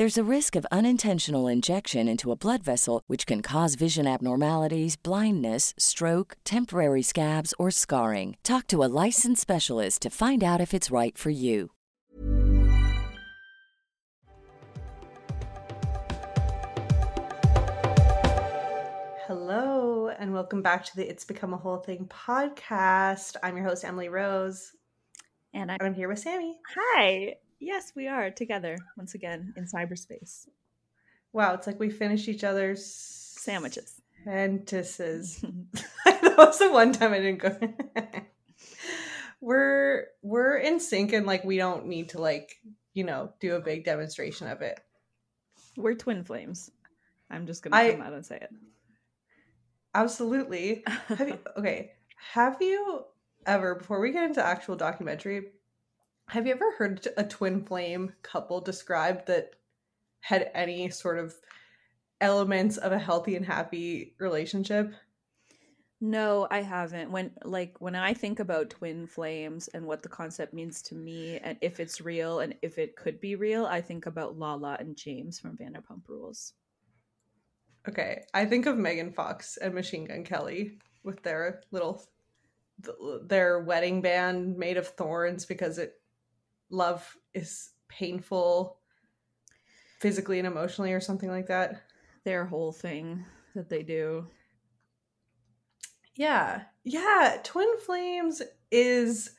There's a risk of unintentional injection into a blood vessel, which can cause vision abnormalities, blindness, stroke, temporary scabs, or scarring. Talk to a licensed specialist to find out if it's right for you. Hello, and welcome back to the It's Become a Whole Thing podcast. I'm your host, Emily Rose, And I, and I'm here with Sammy. hi. Yes, we are together once again in cyberspace. Wow, it's like we finish each other's Sandwiches. sentences. that was the one time I didn't go. we're we're in sync, and like we don't need to like you know do a big demonstration of it. We're twin flames. I'm just gonna I- come out and say it. Absolutely. Have you, okay. Have you ever, before we get into actual documentary, have you ever heard a twin flame couple described that had any sort of elements of a healthy and happy relationship? no, I haven't. When like when I think about twin flames and what the concept means to me and if it's real and if it could be real, I think about Lala and James from Vanderpump Rules. Okay. I think of Megan Fox and Machine Gun Kelly with their little their wedding band made of thorns because it love is painful physically and emotionally or something like that. Their whole thing that they do. Yeah. Yeah. Twin Flames is,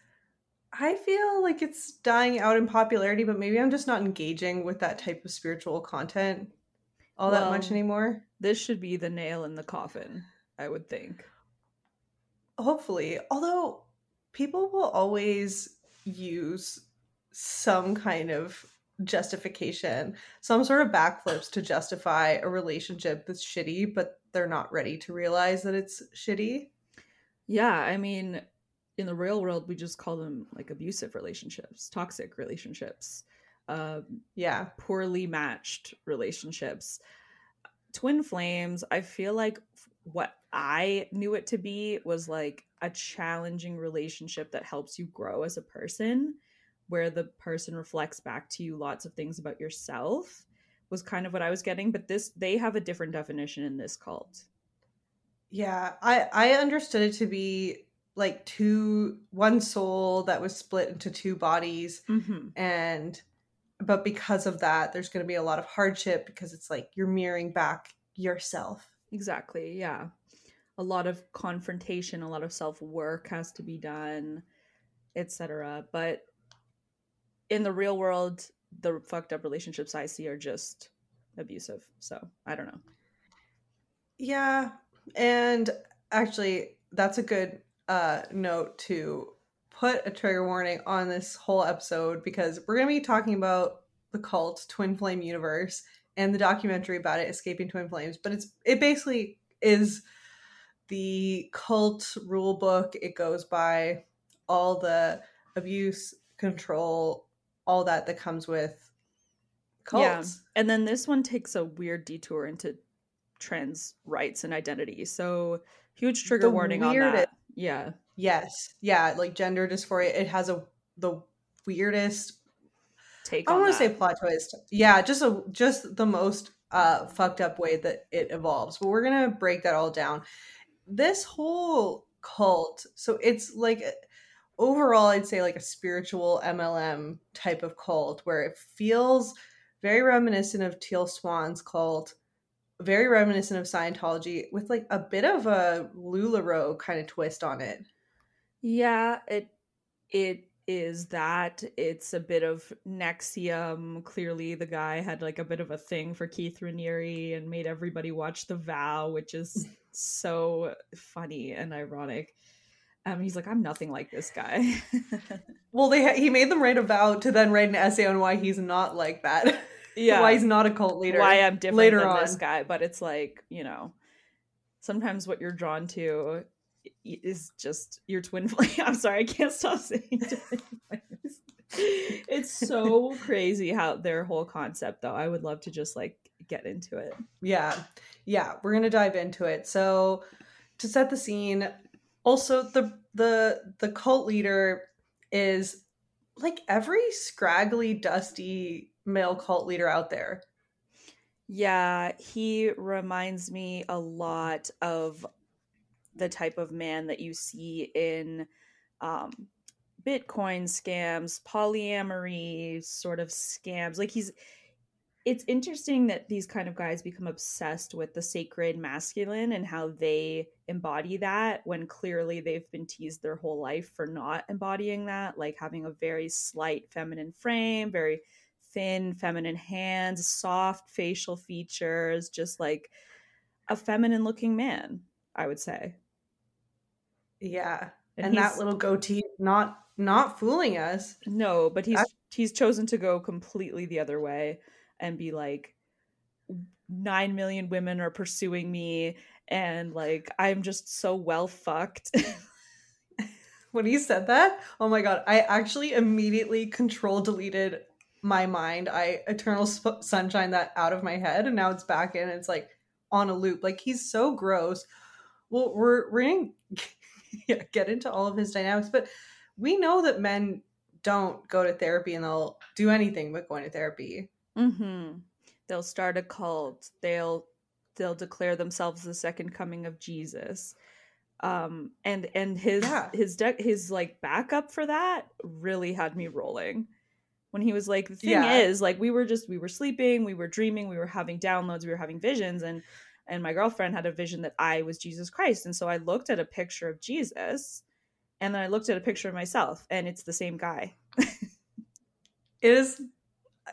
I feel like it's dying out in popularity, but maybe I'm just not engaging with that type of spiritual content all that much anymore. This should be the nail in the coffin, I would think. Hopefully. Although people will always use some kind of justification, some sort of backflips to justify a relationship that's shitty, but they're not ready to realize that it's shitty. Yeah, I mean, in the real world, we just call them like abusive relationships, toxic relationships, uh, Yeah. poorly matched relationships. Twin flames, I feel like what I knew it to be was like a challenging relationship that helps you grow as a person, where the person reflects back to you lots of things about yourself, was kind of what I was getting. But this, they have a different definition in this cult. Yeah, I I understood it to be like two one soul that was split into two bodies Mm-hmm. and but because of that there's going to be a lot of hardship because it's like you're mirroring back yourself. Exactly. Yeah. A lot of confrontation, a lot of self work has to be done, etc. But in the real world, the fucked up relationships I see are just abusive. So I don't know. Yeah, and actually that's a good uh note to put a trigger warning on this whole episode because we're going to be talking about the cult Twin Flame universe and the documentary about it escaping twin flames but it's it basically is the cult rule book it goes by all the abuse control all that that comes with cults And then this one takes a weird detour into trans rights and identity. So huge trigger The warning on that. Yeah. yes yeah like gender dysphoria it has a the weirdest Take I want to say plot twist. Yeah, just a just the most uh fucked up way that it evolves. But we're gonna break that all down. This whole cult, so it's like overall, I'd say like a spiritual MLM type of cult where it feels very reminiscent of Teal Swan's cult, very reminiscent of Scientology, with like a bit of a Lularoe kind of twist on it. Yeah, it it is that it's a bit of NXIVM. Clearly, the guy had like a bit of a thing for Keith Raniere and made everybody watch The Vow, which is so funny and ironic. Um, he's like, I'm nothing like this guy. well, they ha- he made them write a vow to then write an essay on why he's not like that. Yeah, why he's not a cult leader. Why I'm different later than on. this guy. But it's like you know, sometimes what you're drawn to is just your twin flame. I'm sorry, I can't stop saying It's so crazy how their whole concept, though. I would love to just like get into it. Yeah, yeah, we're gonna dive into it. So to set the scene, also the the the cult leader is like every scraggly, dusty male cult leader out there. Yeah, he reminds me a lot of the type of man that you see in um, Bitcoin scams, polyamory sort of scams. Like he's it's interesting that these kind of guys become obsessed with the sacred masculine and how they embody that when clearly they've been teased their whole life for not embodying that, like having a very slight feminine frame, very thin feminine hands, soft facial features, just like a feminine looking man, I would say. Yeah. And, and that little goatee not not fooling us. No, but he's That's- he's chosen to go completely the other way and be like 9 million women are pursuing me and like I'm just so well fucked. when he said that, oh my god, I actually immediately control deleted my mind. I eternal sp- sunshine that out of my head, and now it's back in. it's like on a loop. Like he's so gross. Well, we're we're gonna yeah, get into all of his dynamics, but we know that men don't go to therapy and they'll do anything but going to therapy. Mm-hmm. They'll start a cult. They'll they'll declare themselves the second coming of Jesus. Um, and and his yeah. his de- his like backup for that really had me rolling when he was like the thing yeah. is like we were just we were sleeping we were dreaming we were having downloads we were having visions and and my girlfriend had a vision that i was jesus christ and so i looked at a picture of jesus and then i looked at a picture of myself and it's the same guy it is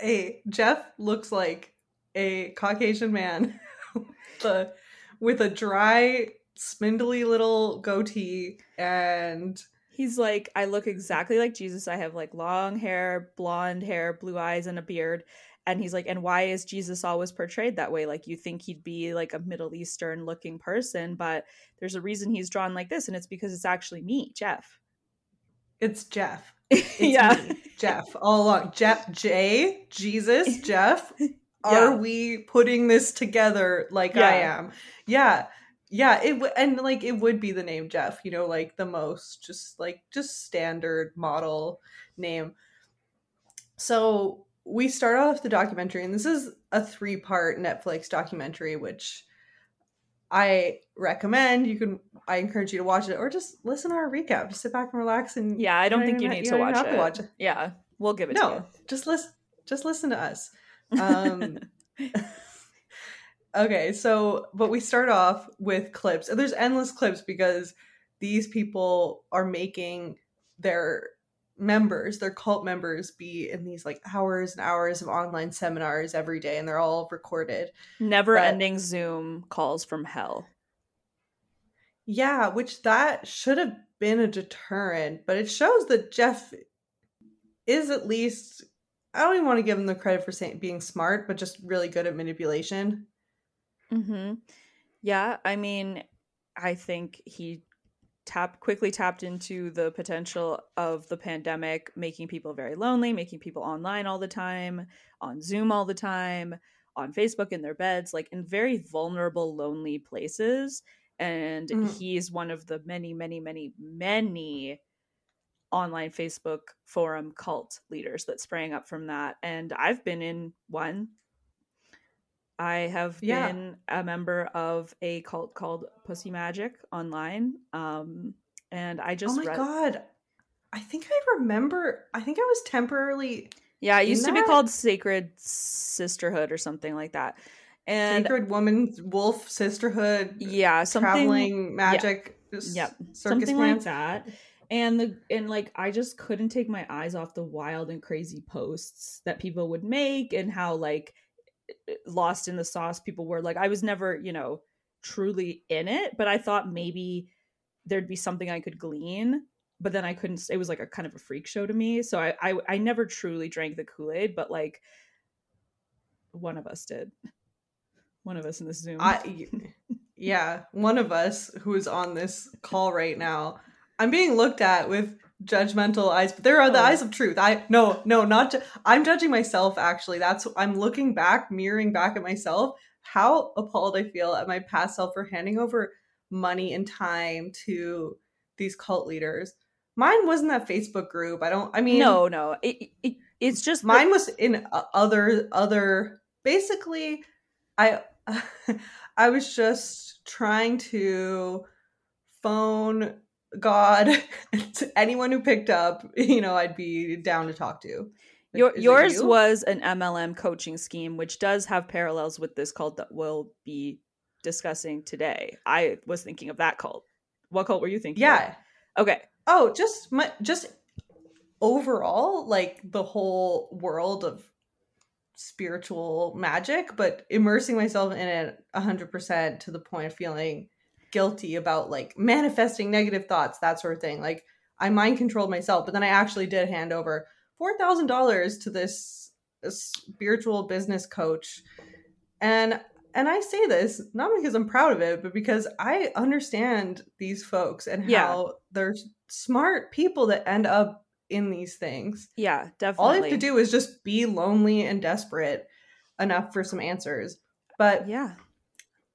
a jeff looks like a caucasian man the with a dry spindly little goatee and he's like i look exactly like jesus. I have like long hair blonde hair blue eyes and a beard. And he's like and why is jesus always portrayed that way? Like you think he'd be like a middle eastern looking person but there's a reason he's drawn like this and it's because it's actually me jeff. It's jeff yeah. me, jeff all along. Jeff j jesus jeff yeah. are we putting this together like yeah. i am? Yeah. Yeah it w- and like it would be the name jeff you know like the most just like just standard model name. So we start off the documentary and this is a three part netflix documentary which i recommend you can i encourage you to watch it or just listen to our recap just sit back and relax and yeah i don't think you need to, watch it. to watch it yeah we'll give it no just listen just listen to us um Okay, so but we start off with clips. And there's endless clips because these people are making their members, their cult members be in these like hours and hours of online seminars every day and they're all recorded. Never but, ending Zoom calls from hell. Yeah, which that should have been a deterrent, but it shows that Jeff is at least I don't even want to give him the credit for saying being smart, but just really good at manipulation. Mm-hmm. Yeah, I mean, I think he tapped quickly tapped into the potential of the pandemic making people very lonely, making people online all the time, on Zoom all the time, on Facebook in their beds, like in very vulnerable, lonely places. And mm. he's one of the many, many, many, many online Facebook forum cult leaders that sprang up from that. And I've been in one I have yeah. been a member of a cult called Pussy Magic online. Um, and I just Oh my read- god. I think I remember I think I was temporarily Yeah, it used to that? be called Sacred Sisterhood or something like that. And Sacred Woman Wolf Sisterhood. Yeah, something traveling magic yeah, yep, something man. like that. and the and like i just couldn't take my eyes off the wild and crazy posts that people would make and how like lost in the sauce people were like i was never you know truly in it but i thought maybe there'd be something i could glean but then i couldn't it was like a kind of a freak show to me. So i i, I never truly drank the kool-aid but like one of us did. One of us in this zoom. I, yeah, one of us who is on this call right now. I'm being looked at with judgmental eyes, but there are the oh. eyes of truth. I no, no, not ju- I'm judging myself actually. That's I'm looking back, mirroring back at myself, how appalled I feel at my past self for handing over money and time to these cult leaders. Mine wasn't that Facebook group. I don't I mean No, no. It, it it's just mine the- was in other other basically I I was just trying to phone God, anyone who picked up, you know, I'd be down to talk to. Your, yours you? was an MLM coaching scheme, which does have parallels with this cult that we'll be discussing today. I was thinking of that cult. What cult were you thinking? Yeah. Of? Okay. Oh, just my just overall, like the whole world of spiritual magic, but immersing myself in it hundred percent to the point of feeling guilty about like manifesting negative thoughts, that sort of thing. Like I mind controlled myself, but then I actually did hand over four thousand dollars to this, spiritual business coach, and and I say this not because I'm proud of it, but because I understand these folks and yeah. how they're smart people that end up in these things. Yeah, definitely. All I have to do is just be lonely and desperate enough for some answers. But yeah,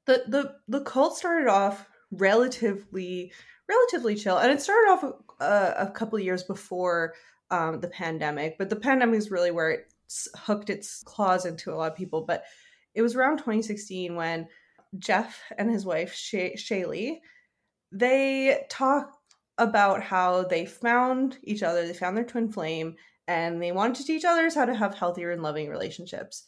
the the the cult started off relatively relatively chill, and it started off a, uh, a couple of years before um, the pandemic. But the pandemic is really where it hooked its claws into a lot of people. But it was around 2016 when Jeff and his wife Shay- Shaylee they talk about how they found each other, they found their twin flame, and they wanted to teach others how to have healthier and loving relationships.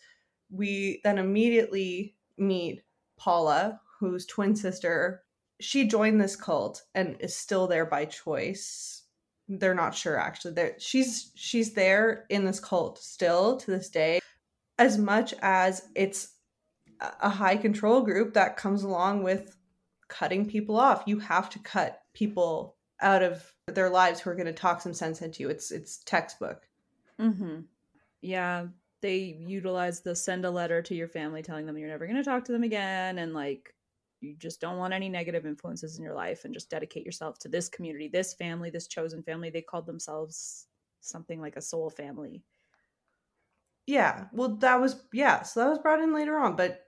We then immediately meet Paula, whose twin sister, she joined this cult and is still there by choice. They're not sure actually. There she's she's there in this cult still to this day. As much as it's a high control group that comes along with cutting people off. You have to cut people out of their lives who are going to talk some sense into you. It's it's textbook. Mm-hmm. Yeah, they utilize the send a letter to your family telling them you're never going to talk to them again and like you just don't want any negative influences in your life and just dedicate yourself to this community this family this chosen family. They called themselves something like a soul family. Yeah well that was yeah so that was brought in later on but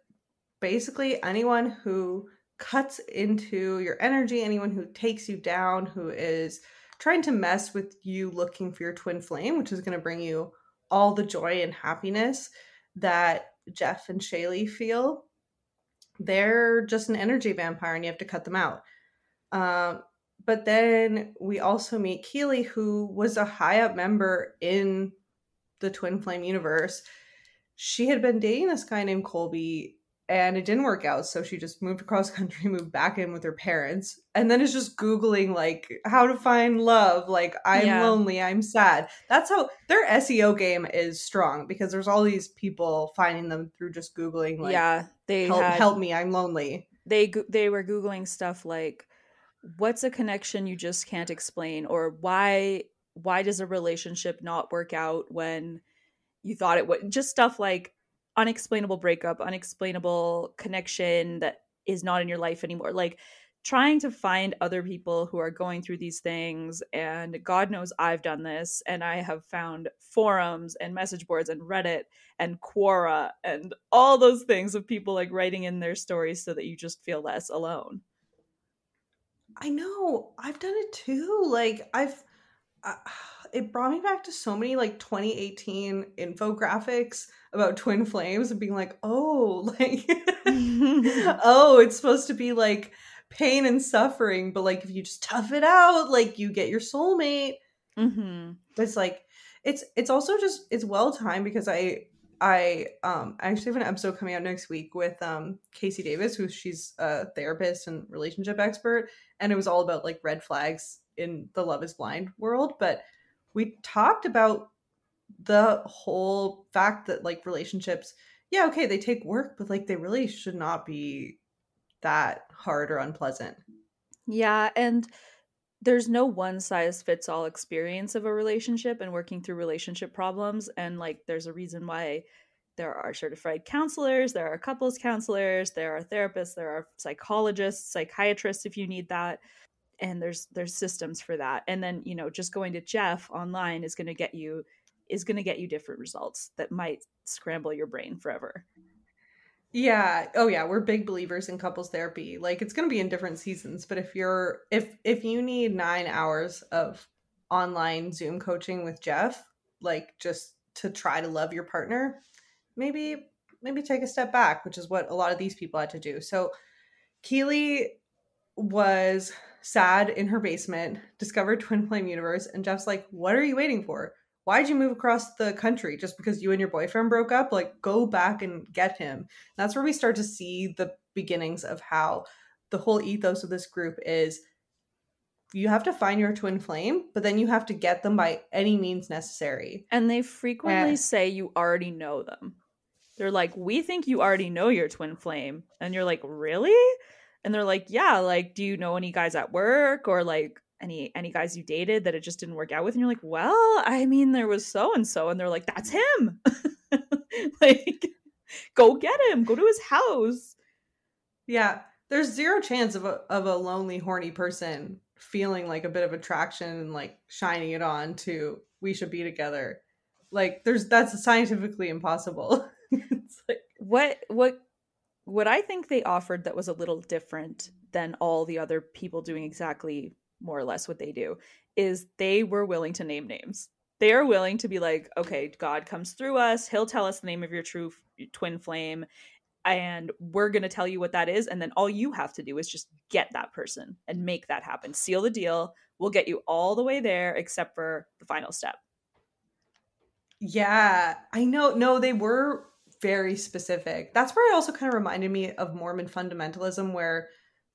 basically anyone who cuts into your energy anyone who takes you down who is trying to mess with you looking for your twin flame which is going to bring you all the joy and happiness that Jeff and Shaylee feel, they're just an energy vampire and you have to cut them out. Um, but then we also meet Keeley, who was a high up member in the Twin Flame universe. She had been dating this guy named Colby and it didn't work out so she just moved across country moved back in with her parents and then is just googling like how to find love like i'm yeah. lonely i'm sad. That's how their seo game is strong because there's all these people finding them through just googling like yeah they help, had, help me i'm lonely. They they were googling stuff like what's a connection you just can't explain? or why why does a relationship not work out when you thought it would? Just stuff like unexplainable breakup, unexplainable connection that is not in your life anymore. Like trying to find other people who are going through these things. And God knows I've done this. And I have found forums and message boards and Reddit and Quora and all those things of people like writing in their stories so that you just feel less alone. I know. I've done it too. Like, I've. Uh, it brought me back to so many like 2018 infographics about twin flames and being like, oh, like, oh, it's supposed to be like pain and suffering, but like if you just tough it out, like you get your soulmate. Mm-hmm. It's like it's it's also just it's well timed because I I um I actually have an episode coming out next week with um Casey Davis, who she's a therapist and relationship expert, and it was all about like red flags in the Love is Blind world, but we talked about the whole fact that like relationships, yeah, okay, they take work, but like they really should not be that hard or unpleasant. Yeah, and there's no one size fits all experience of a relationship and working through relationship problems and like there's a reason why there are certified counselors, there are couples counselors, there are therapists, there are psychologists, psychiatrists if you need that. And there's there's systems for that. And then, you know, just going to Jeff online is going to get you is going to get you different results that might scramble your brain forever. Yeah. Oh yeah, we're big believers in couples therapy. Like it's going to be in different seasons, but if you're if if you need 9 hours of online Zoom coaching with Jeff, like just to try to love your partner, maybe maybe take a step back, which is what a lot of these people had to do. So Keely was sad in her basement, discovered Twin Flame Universe, and Jeff's like, What are you waiting for? Why'd you move across the country just because you and your boyfriend broke up? Like, go back and get him. And that's where we start to see the beginnings of how the whole ethos of this group is you have to find your twin flame, but then you have to get them by any means necessary. And they frequently say you already know them. They're like, we think you already know your twin flame. And you're like, really? And they're like, yeah, like, do you know any guys at work or like any any guys you dated that it just didn't work out with? And you're like, well, I mean, there was so and so. And they're like, that's him. like, go get him, go to his house. Yeah. There's zero chance of a of a lonely, horny person feeling like a bit of attraction and like shining it on to we should be together. Like there's that's scientifically impossible. it's like what what what I think they offered that was a little different than all the other people doing exactly more or less what they do is they were willing to name names. They are willing to be like, okay, God comes through us. He'll tell us the name of your true f- twin flame, and we're going to tell you what that is. And then all you have to do is just get that person and make that happen. Seal the deal. We'll get you all the way there, except for the final step. Yeah, I know. No, they were very specific. That's where it also kind of reminded me of Mormon fundamentalism, where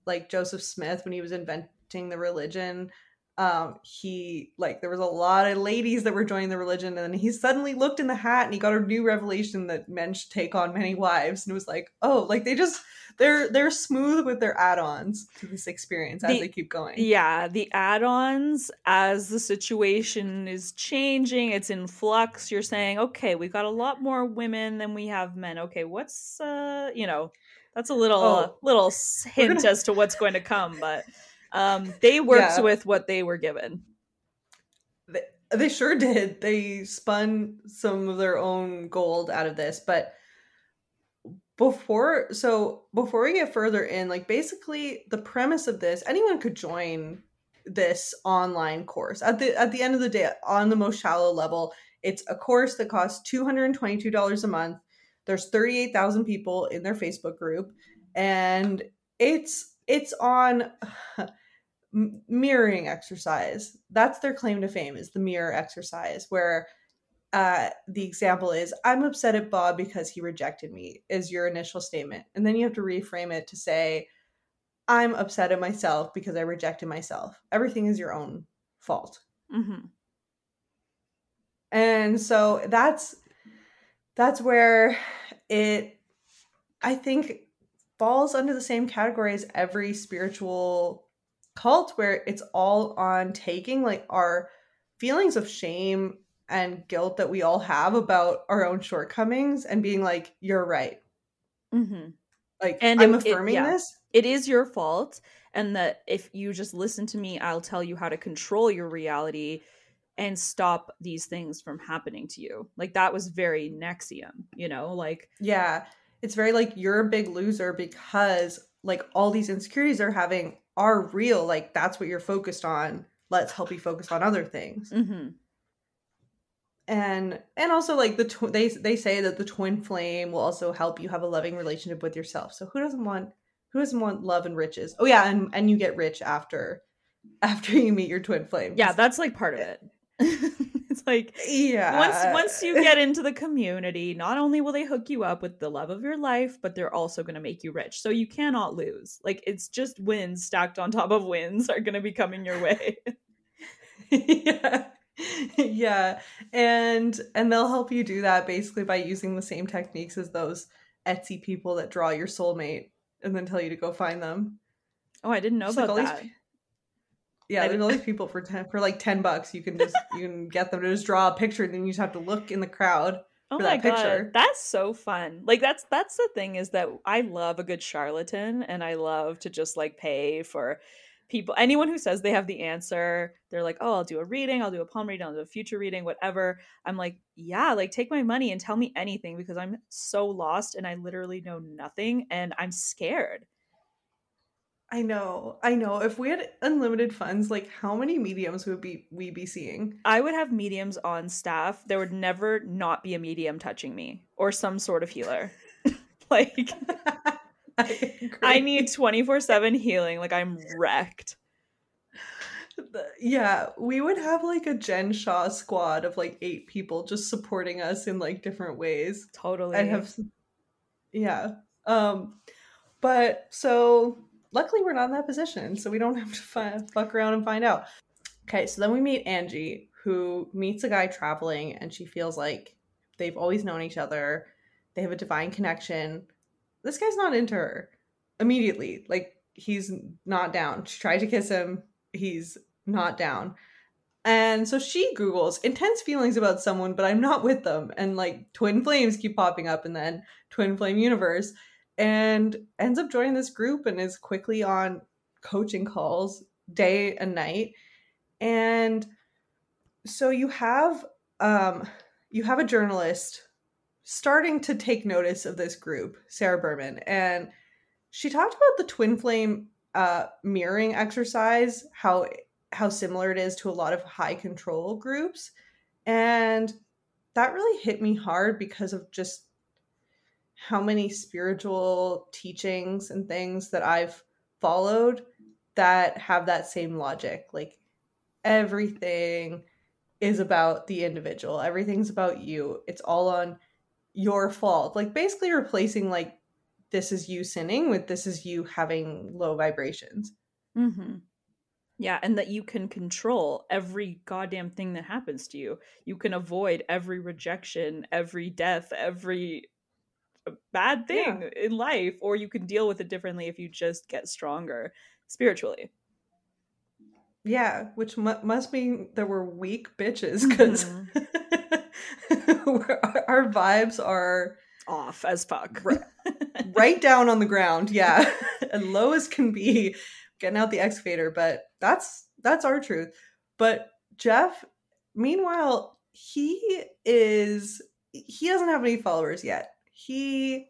like Joseph Smith, when he was inventing the religion, um, he like there was a lot of ladies that were joining the religion, and then he suddenly looked in the hat and he got a new revelation that men should take on many wives, and it was like, oh, like they just they're they're smooth with their add-ons to this experience as the, they keep going. Yeah, the add-ons as the situation is changing, it's in flux. You're saying, okay, we've got a lot more women than we have men. Okay, what's uh, you know, that's a little oh, little hint gonna... as to what's going to come, but um, they worked yeah. with what they were given. They, they sure did. They spun some of their own gold out of this, but before so before we get further in like basically the premise of this anyone could join this online course at the at the end of the day on the most shallow level it's a course that costs $222 a month there's 38,000 people in their Facebook group and it's it's on mirroring exercise. That's their claim to fame is the mirror exercise where uh, the example is I'm upset at Bob because he rejected me is your initial statement. And then you have to reframe it to say I'm upset at myself because I rejected myself. Everything is your own fault. Mm-hmm. And so that's that's where it I think falls under the same category as every spiritual cult where it's all on taking like our feelings of shame and guilt that we all have about our own shortcomings and being like, you're right. Mm-hmm. Like, and I'm it, affirming it, yeah. this. It is your fault. And that if you just listen to me, I'll tell you how to control your reality and stop these things from happening to you. Like, that was very NXIVM, you know? Like, yeah. It's very like, you're a big loser because like all these insecurities they're having are real like that's what you're focused on. Let's help you focus on other things. Mm-hmm. and and also like the tw- they they say that the twin flame will also help you have a loving relationship with yourself. So who doesn't want who doesn't want love and riches? Oh yeah and and you get rich after after you meet your twin flame. Yeah that's like part of it like yeah once once you get into the community not only will they hook you up with the love of your life but they're also going to make you rich so you cannot lose like it's just wins stacked on top of wins are going to be coming your way yeah. yeah. And and they'll help you do that basically by using the same techniques as those Etsy people that draw your soulmate and then tell you to go find them. Oh, I didn't know about like that. these Yeah, there's all these people for ten for like ten bucks. You can just you can get them to just draw a picture, and then you just have to look in the crowd. Oh for my that picture. god, that's so fun! Like that's that's the thing is that I love a good charlatan, and I love to just like pay for people. Anyone who says they have the answer, they're like, "Oh, I'll do a reading, I'll do a palm reading, I'll do a future reading, whatever." I'm like, "Yeah, like take my money and tell me anything because I'm so lost and I literally know nothing and I'm scared." I know, I know. If we had unlimited funds, like how many mediums would be we be seeing? I would have mediums on staff. There would never not be a medium touching me or some sort of healer. like I, I need 24/7 healing. Like I'm wrecked. Yeah, we would have like a Jen Shah squad of like eight people just supporting us in like different ways. Totally. I'd have, yeah. Um, but so luckily we're not in that position, so we don't have to fi- fuck around and find out. Okay, so then we meet Angie, who meets a guy traveling, and she feels like they've always known each other. They have a divine connection. This guy's not into her immediately. Like he's not down. She tried to kiss him. He's not down. And so she Googles intense feelings about someone, but I'm not with them. And like twin flames keep popping up, and then twin flame universe, and ends up joining this group and is quickly on coaching calls day and night. And so you have um you have a journalist starting to take notice of this group, Sarah Berman, and she talked about the twin flame uh mirroring exercise, how how similar it is to a lot of high control groups. And that really hit me hard because of just how many spiritual teachings and things that I've followed that have that same logic. Like everything is about the individual, everything's about you. It's all on your fault. Like basically replacing like this is you sinning with this is you having low vibrations. Mm-hmm. Yeah, and that you can control every goddamn thing that happens to you. You can avoid every rejection, every death, every uh, bad thing in life, or you can deal with it differently if you just get stronger spiritually. Yeah, which mu- must mean that we're weak bitches because our vibes are Off as fuck. Right. right down on the ground. Yeah, and low as can be, getting out the excavator. But that's that's our truth. But Jeff, meanwhile, he is he doesn't have any followers yet. He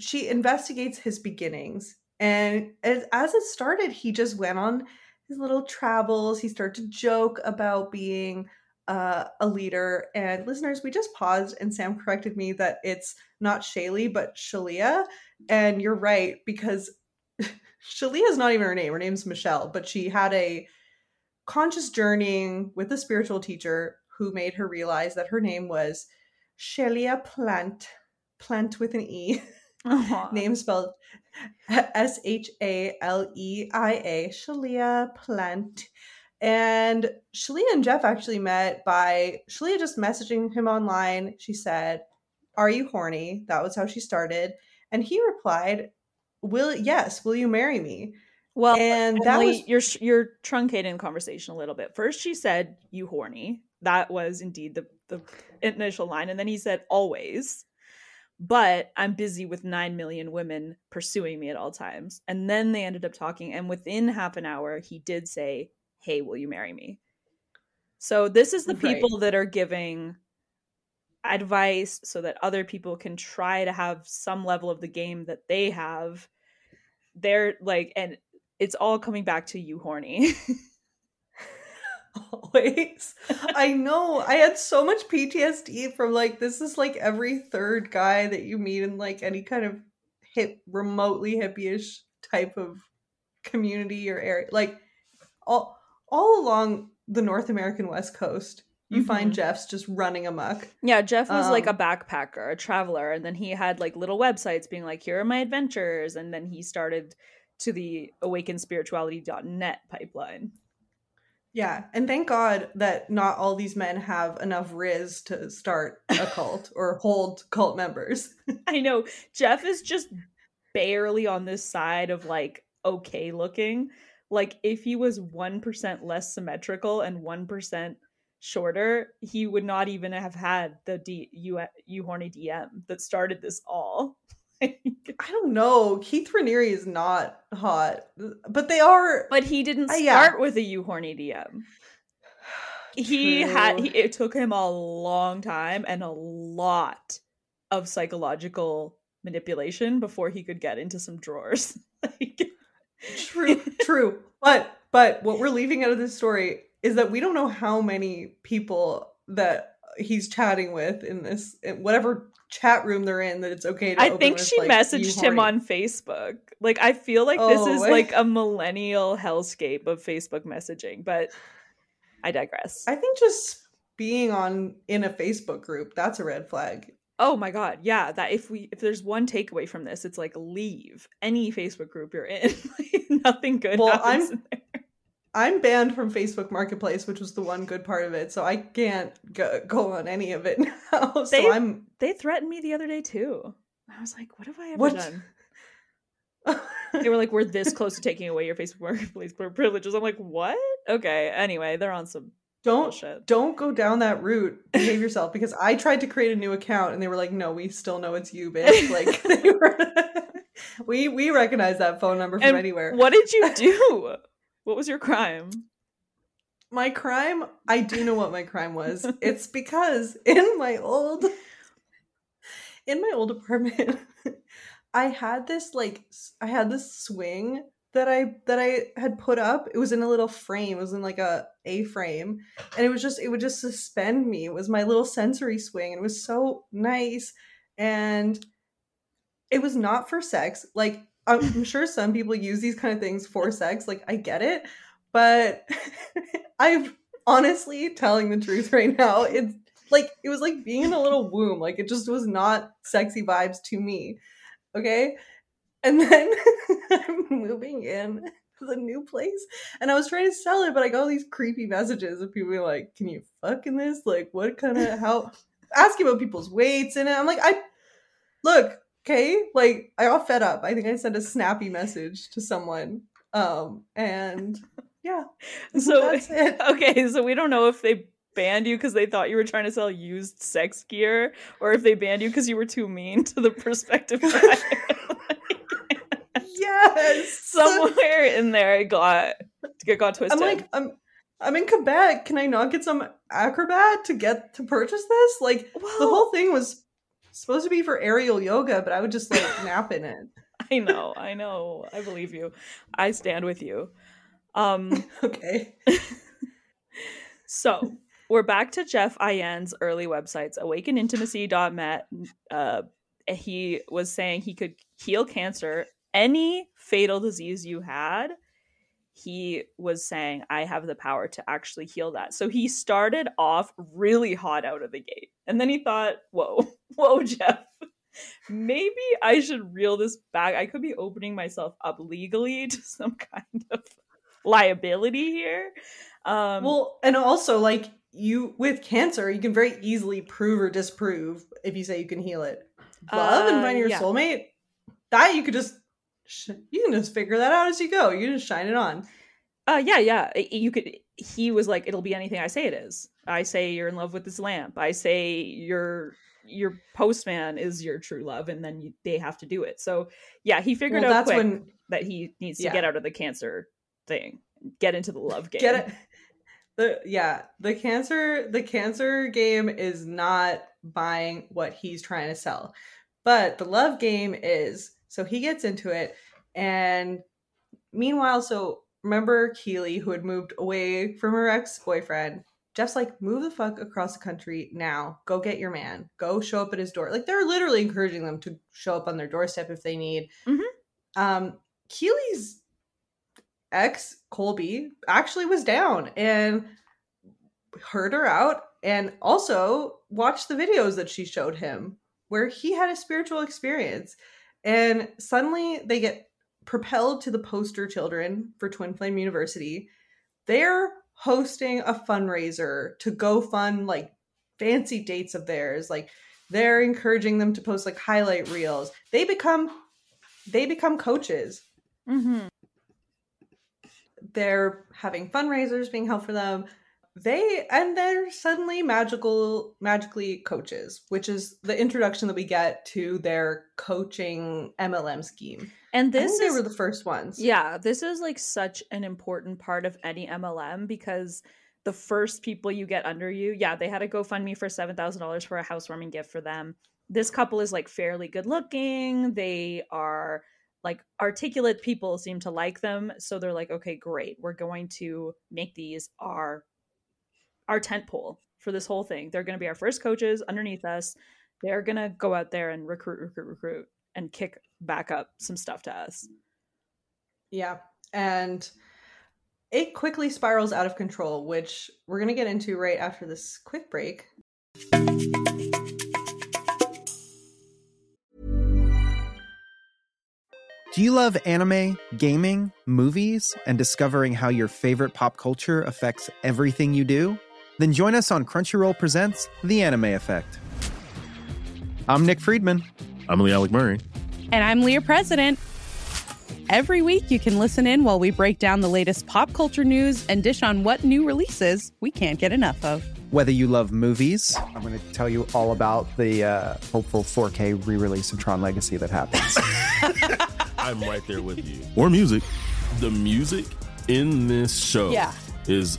she investigates his beginnings, and as, as it started, he just went on his little travels. He started to joke about being uh, a leader. And listeners, we just paused, and Sam corrected me that it's not Shaylee, but Shaleia. And you're right, because Shaleia is not even her name. Her name's Michelle, but she had a conscious journeying with a spiritual teacher who made her realize that her name was shaleia Plant. Plant with an E. Aw. Name spelled S H A L E I A. Shaleia Plant. And Shaleia and Jeff actually met by Shaleia just messaging him online. She said, Are you horny? That was how she started. And he replied, Will yes, will you marry me? Well, And that Emily, was you're you're truncating the conversation a little bit. First, she said, "You horny." That was indeed the the initial line, and then he said, "Always." But I'm busy with nine million women pursuing me at all times. And then they ended up talking, and within half an hour, he did say, "Hey, will you marry me?" So this is the Right. people that are giving advice so that other people can try to have some level of the game that they have. They're like, and it's all coming back to you, horny. always. I know. I had so much PTSD from like this is like every third guy that you meet in like any kind of hip remotely hippie-ish type of community or area. Like all all along the North American West Coast, you find Mhm. Jeffs just running amok. yeah, Jeff was like a Um, backpacker, a traveler, and then he had like little websites being like, here are my adventures. And then he started to the awakenspirituality.net pipeline. Yeah, and thank God that not all these men have enough rizz to start a cult or hold cult members. I know Jeff is just barely on this side of like okay looking. Like if he was 1% less symmetrical and 1% shorter, he would not even have had the D you you horny DM that started this all. I don't know. Keith Raniere is not hot, but they are. But he didn't start uh, yeah. with a you horny DM. He True. had. He, it took him a long time and a lot of psychological manipulation before he could get into some drawers. like, true, true. But but what we're leaving out of this story is that we don't know how many people that he's chatting with in this in whatever chat room they're in that it's okay to I think she like, messaged him on Facebook. Like I feel like oh, this is oh, like eh. a millennial hellscape of Facebook messaging, but I digress. I think just being on in a Facebook group, that's a red flag. Oh my god, yeah. That if we if there's one takeaway from this, it's like leave any Facebook group you're in. Nothing good well, I'm, I'm banned from Facebook Marketplace, which was the one good part of it, so I can't go, go on any of it now. They, so I'm they threatened me the other day too. I was like, what have I ever what? done? they were like, we're this close to taking away your Facebook Marketplace privileges. I'm like, what? Okay. Anyway, they're on some don't bullshit. don't go down that route. Behave yourself because I tried to create a new account and they were like, "No, we still know it's you, bitch." Like they were, we we recognize that phone number from and anywhere. What did you do? What was your crime? My crime, I do know what my crime was. it's because in my old in my old apartment, I had this like I had this swing that I that I had put up. It was in a little frame. It was in like a A frame, and it was just it would just suspend me. It was my little sensory swing, and it was so nice. And it was not for sex. Like I'm sure some people use these kind of things for sex. Like I get it, but I've honestly telling the truth right now. It's like it was like being in a little womb. Like it just was not sexy vibes to me. Okay, and then I'm moving in to the new place and I was trying to sell it, but I got all these creepy messages of people like, Can you fuck in this? Like what kind of how asking about people's weights in it. I'm like, I look, okay, like I got fed up. I think I sent a snappy message to someone. Um and yeah. So that's it. okay, so we don't know if they banned you because they thought you were trying to sell used sex gear, or if they banned you because you were too mean to the prospective buyer yes. Somewhere in there, it got it got twisted. I'm like, I'm I'm in Quebec. Can I not get some acrobat to get to purchase this? Like well, the whole thing was supposed to be for aerial yoga, but I would just like nap in it. I know, I know. I believe you. I stand with you. Um okay. so we're back to Jeff Ayan's early websites, awakenintimacy.net. Uh, he was saying he could heal cancer any fatal disease you had, he was saying, I have the power to actually heal that. So he started off really hot out of the gate. And then he thought, whoa, whoa, Jeff, maybe I should reel this back. I could be opening myself up legally to some kind of liability here. Um, well, and also, like, you with cancer, you can very easily prove or disprove if you say you can heal it. Love uh, and find your yeah. soulmate, that you could just you can just figure that out as you go. You just shine it on. Uh, yeah, yeah. You could. He was like, "It'll be anything I say it is." I say you're in love with this lamp. I say your your postman is your true love, and then you, they have to do it. So yeah, he figured well, out quick when, that he needs to yeah. get out of the cancer thing, get into the love game. Get it. The yeah, the cancer the cancer game is not buying what he's trying to sell, but the love game is so he gets into it. And meanwhile, so remember Keeley, who had moved away from her ex boyfriend? Jeff's like, move the fuck across the country now. Go get your man. Go show up at his door. Like they're literally encouraging them to show up on their doorstep if they need. Mm-hmm. Um, Keeley's ex, Colby, actually was down and heard her out and also watched the videos that she showed him where he had a spiritual experience. And suddenly they get propelled to the poster children for Twin Flame University. They're hosting a fundraiser to go fund like fancy dates of theirs. Like they're encouraging them to post like highlight reels. They become they become coaches. Mm-hmm. They're having fundraisers being held for them. They and they're suddenly magical magically coaches, which is the introduction that we get to their coaching MLM scheme. And this think they were the first ones. Yeah, this is like such an important part of any MLM because the first people you get under you, yeah, they had a GoFundMe for $7,000 for a housewarming gift for them. This couple is like fairly good looking. They are like articulate people seem to like them. So they're like, okay, great. We're going to make these our our tent pole for this whole thing. They're going to be our first coaches underneath us. They're going to go out there and recruit, recruit, recruit and kick back up some stuff to us. Yeah. And it quickly spirals out of control, which we're going to get into right after this quick break. Do you love anime, gaming, movies, and discovering how your favorite pop culture affects everything you do? Then join us on Crunchyroll Presents The Anime Effect. I'm Nick Friedman. I'm Lee Alec Murray. And I'm Leah President. Every week, you can listen in while we break down the latest pop culture news and dish on what new releases we can't get enough of. Whether you love movies, I'm going to tell you all about the uh, hopeful 4K re release of Tron Legacy that happens. I'm right there with you. Or music. The music in this show Yeah. is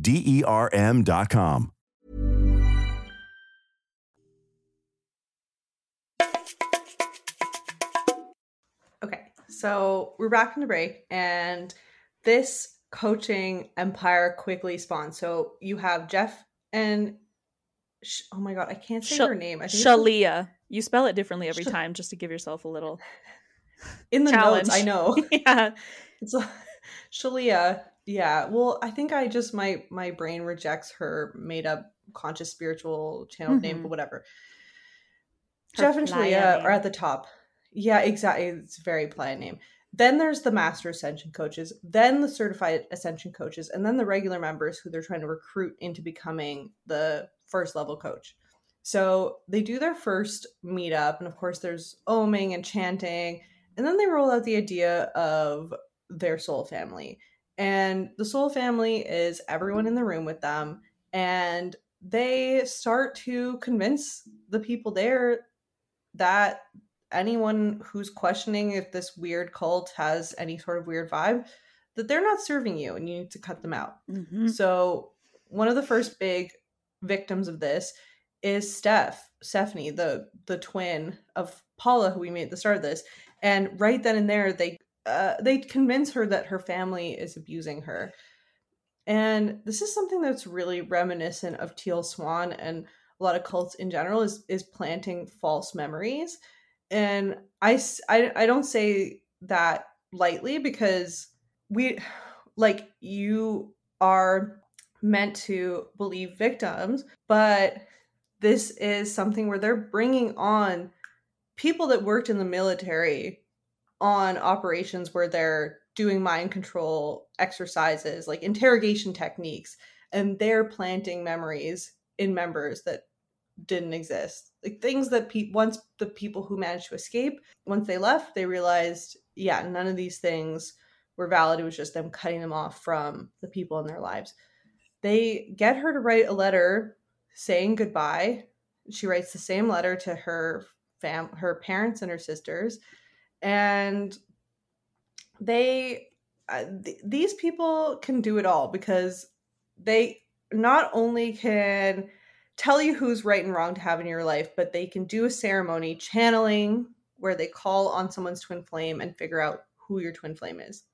D E R com. Okay, so we're back from the break, and this coaching empire quickly spawns. So you have Jeff and oh my god, I can't say Shal- her name. I think Shaleia. You spell it differently every Sh- time just to give yourself a little in the challenge. notes. I know yeah. it's Shaleia. Yeah, well, I think I just my my brain rejects her made up conscious spiritual channel name, Mhm. but whatever. Her Jeff and name. are at the top. Yeah, exactly. It's a very playa name. Then there's the master ascension coaches, then the certified ascension coaches, and then the regular members who they're trying to recruit into becoming the first level coach. So they do their first meetup, and of course, there's oming and chanting, and then they roll out the idea of their soul family. And the soul family is everyone in the room with them, and they start to convince the people there that anyone who's questioning if this weird cult has any sort of weird vibe that they're not serving you and you need to cut them out. Mhm. So one of the first big victims of this is Steph, Stephanie, the the twin of Paula, who we met at the start of this. And right then and there, they uh, they convince her that her family is abusing her. And this is something that's really reminiscent of Teal Swan and a lot of cults in general is is planting false memories. And I I don't say that lightly because we like you are meant to believe victims, but this is something where they're bringing on people that worked in the military on operations where they're doing mind control exercises, like interrogation techniques, and they're planting memories in members that didn't exist. Like things that pe- once the people who managed to escape, once they left, they realized, yeah, none of these things were valid. It was just them cutting them off from the people in their lives. They get her to write a letter saying goodbye. She writes the same letter to her fam her parents and her sisters and they uh, th- these people can do it all because they not only can tell you who's right and wrong to have in your life, but they can do a ceremony channeling where they call on someone's twin flame and figure out who your twin flame is.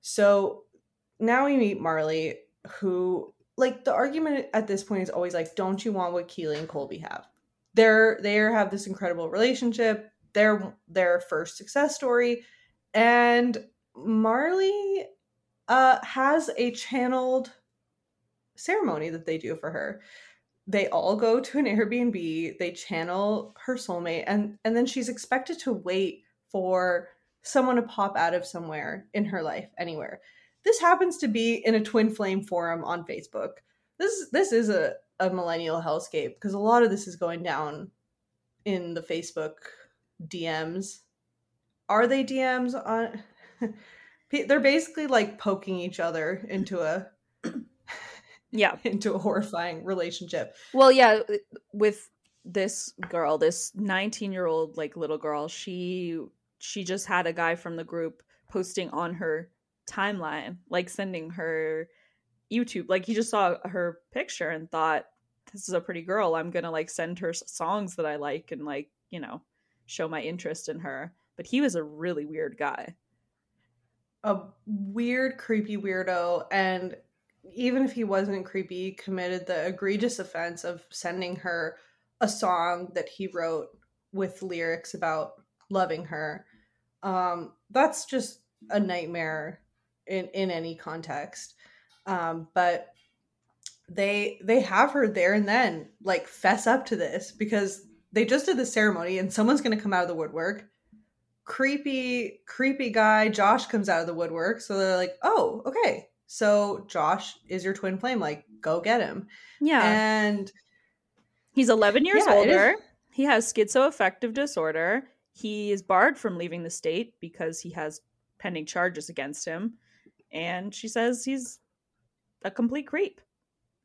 So now we meet Marley, who like the argument at this point is always like, don't you want what Keely and Colby have? They're they have this incredible relationship. They're their first success story, and Marley uh, has a channeled ceremony that they do for her. They all go to an Airbnb, they channel her soulmate, and, and then she's expected to wait for someone to pop out of somewhere in her life, anywhere. This happens to be in a twin flame forum on Facebook. This this is a, a millennial hellscape because a lot of this is going down in the Facebook DMs. Are they DMs on they're basically like poking each other into a yeah. into a horrifying relationship. Well yeah uh, with this girl this 19 year old like little girl she she just had a guy from the group posting on her timeline like sending her youtube like he just saw her picture and thought this is a pretty girl. I'm gonna like send her songs that i like and like you know show my interest in her but he was a really weird guy a weird, creepy weirdo. And even if he wasn't creepy, committed the egregious offense of sending her a song that he wrote with lyrics about loving her. Um, that's just a nightmare in in any context. Um, but they they have her there and then like fess up to this because they just did the ceremony and someone's going to come out of the woodwork creepy, creepy guy, Josh comes out of the woodwork. So they're like, oh, okay. So Josh is your twin flame. Like, go get him. Yeah. And he's 11 years yeah, older. He has schizoaffective disorder. He is barred from leaving the state because he has pending charges against him. And she says he's a complete creep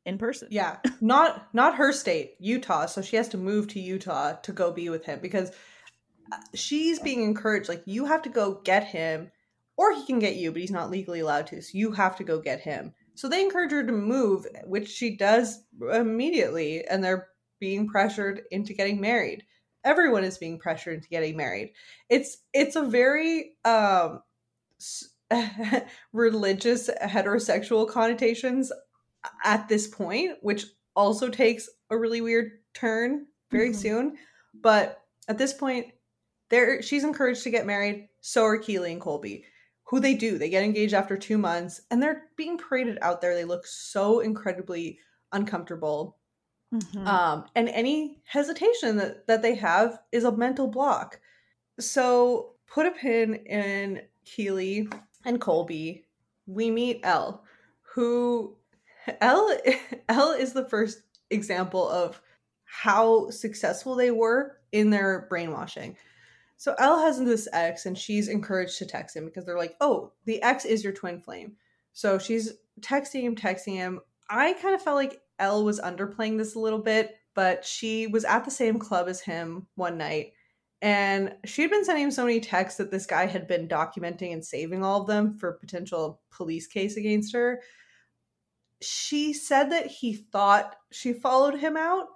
in person. Yeah. Not not her state, Utah. So she has to move to Utah to go be with him because she's being encouraged like you have to go get him or he can get you but he's not legally allowed to so you have to go get him so they encourage her to move which she does immediately and they're being pressured into getting married everyone is being pressured into getting married it's it's a very um religious heterosexual connotations at this point which also takes a really weird turn very mm-hmm. soon but at this point they're she's encouraged to get married. So are Keely and Colby, who they do. They get engaged after two months, and they're being paraded out there. They look so incredibly uncomfortable. Mm-hmm. Um, and any hesitation that, that they have is a mental block. So put a pin in Keely and Colby. We meet Elle, who Elle Elle is the first example of how successful they were in their brainwashing. So Elle has this ex and she's encouraged to text him because they're like, oh, the ex is your twin flame. So she's texting him, texting him. I kind of felt like Elle was underplaying this a little bit, but she was at the same club as him one night and she had been sending him so many texts that this guy had been documenting and saving all of them for potential police case against her. She said that he thought she followed him out